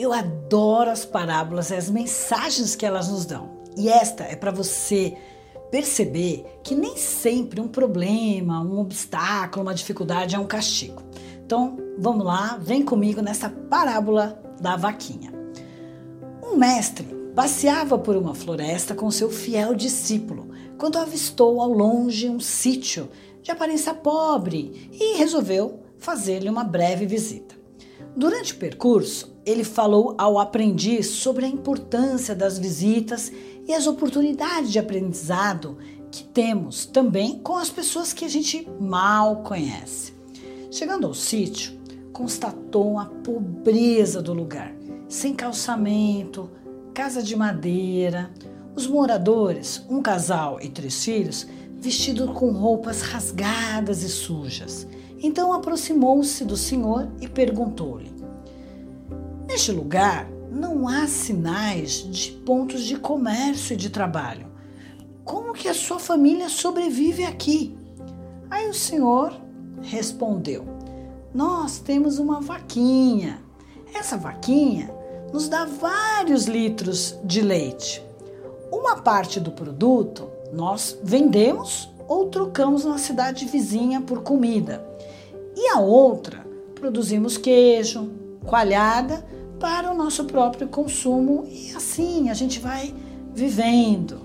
Eu adoro as parábolas e as mensagens que elas nos dão. E esta é para você perceber que nem sempre um problema, um obstáculo, uma dificuldade é um castigo. Então, vamos lá, vem comigo nessa parábola da vaquinha. Um mestre passeava por uma floresta com seu fiel discípulo quando avistou ao longe um sítio de aparência pobre e resolveu fazer-lhe uma breve visita. Durante o percurso, ele falou ao aprendiz sobre a importância das visitas e as oportunidades de aprendizado que temos também com as pessoas que a gente mal conhece. Chegando ao sítio, constatou a pobreza do lugar, sem calçamento, casa de madeira. Os moradores, um casal e três filhos, vestidos com roupas rasgadas e sujas. Então aproximou-se do senhor e perguntou-lhe: Neste lugar não há sinais de pontos de comércio e de trabalho. Como que a sua família sobrevive aqui? Aí o senhor respondeu: Nós temos uma vaquinha. Essa vaquinha nos dá vários litros de leite. Uma parte do produto nós vendemos ou trocamos na cidade vizinha por comida. E a outra produzimos queijo, coalhada para o nosso próprio consumo e assim a gente vai vivendo.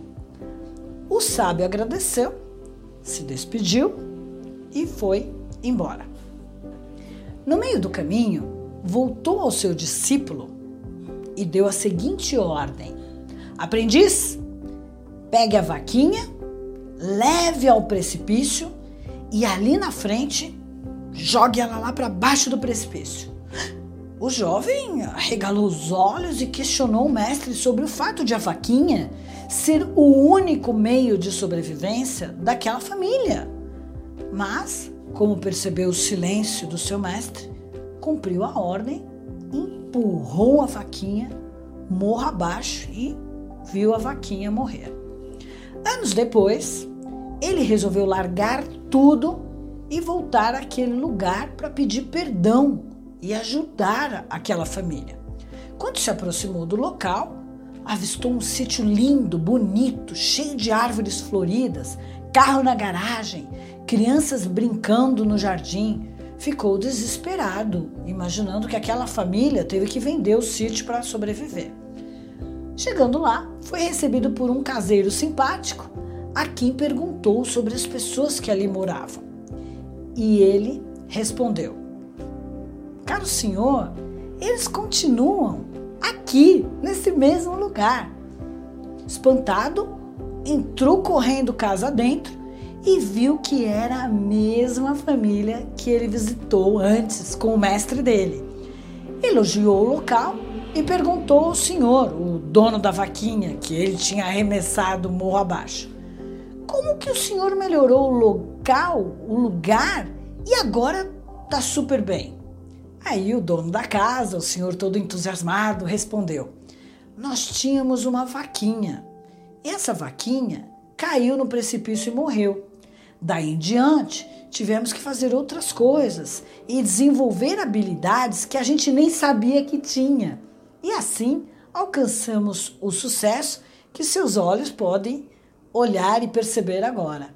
O sábio agradeceu, se despediu e foi embora. No meio do caminho, voltou ao seu discípulo e deu a seguinte ordem: Aprendiz, pegue a vaquinha, leve ao precipício e ali na frente jogue ela lá para baixo do precipício. O jovem arregalou os olhos e questionou o mestre sobre o fato de a vaquinha ser o único meio de sobrevivência daquela família. Mas, como percebeu o silêncio do seu mestre, cumpriu a ordem, empurrou a vaquinha morro abaixo e viu a vaquinha morrer. Anos depois, ele resolveu largar tudo e voltar àquele lugar para pedir perdão e ajudar aquela família. Quando se aproximou do local, avistou um sítio lindo, bonito, cheio de árvores floridas, carro na garagem, crianças brincando no jardim. Ficou desesperado, imaginando que aquela família teve que vender o sítio para sobreviver. Chegando lá, foi recebido por um caseiro simpático, a quem perguntou sobre as pessoas que ali moravam. E ele respondeu: Caro senhor, eles continuam aqui, nesse mesmo lugar. Espantado, entrou correndo casa dentro e viu que era a mesma família que ele visitou antes com o mestre dele. Elogiou o local e perguntou ao senhor, o dono da vaquinha, que ele tinha arremessado morro abaixo: Como que o senhor melhorou o local, o lugar e agora tá super bem? Aí o dono da casa, o senhor todo entusiasmado, respondeu: Nós tínhamos uma vaquinha. Essa vaquinha caiu no precipício e morreu. Daí em diante, tivemos que fazer outras coisas e desenvolver habilidades que a gente nem sabia que tinha. E assim alcançamos o sucesso que seus olhos podem olhar e perceber agora.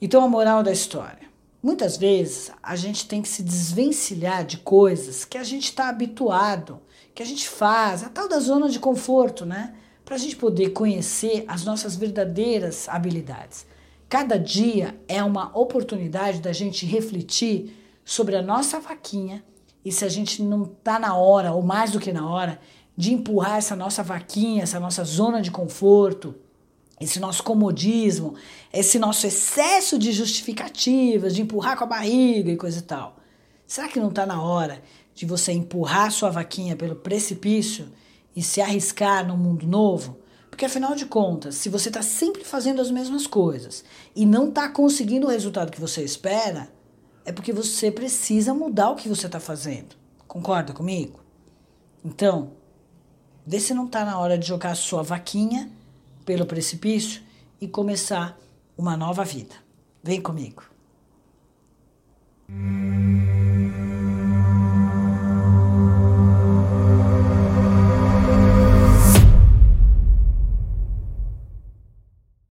Então, a moral da história: Muitas vezes a gente tem que se desvencilhar de coisas que a gente está habituado, que a gente faz, a tal da zona de conforto, né? Para a gente poder conhecer as nossas verdadeiras habilidades. Cada dia é uma oportunidade da gente refletir sobre a nossa vaquinha e se a gente não está na hora, ou mais do que na hora, de empurrar essa nossa vaquinha, essa nossa zona de conforto, esse nosso comodismo, esse nosso excesso de justificativas, de empurrar com a barriga e coisa e tal. Será que não está na hora de você empurrar sua vaquinha pelo precipício e se arriscar num mundo novo? Porque afinal de contas, se você está sempre fazendo as mesmas coisas e não está conseguindo o resultado que você espera, é porque você precisa mudar o que você está fazendo. Concorda comigo? Então, vê se não está na hora de jogar a sua vaquinha pelo precipício e começar uma nova vida. Vem comigo. Hum.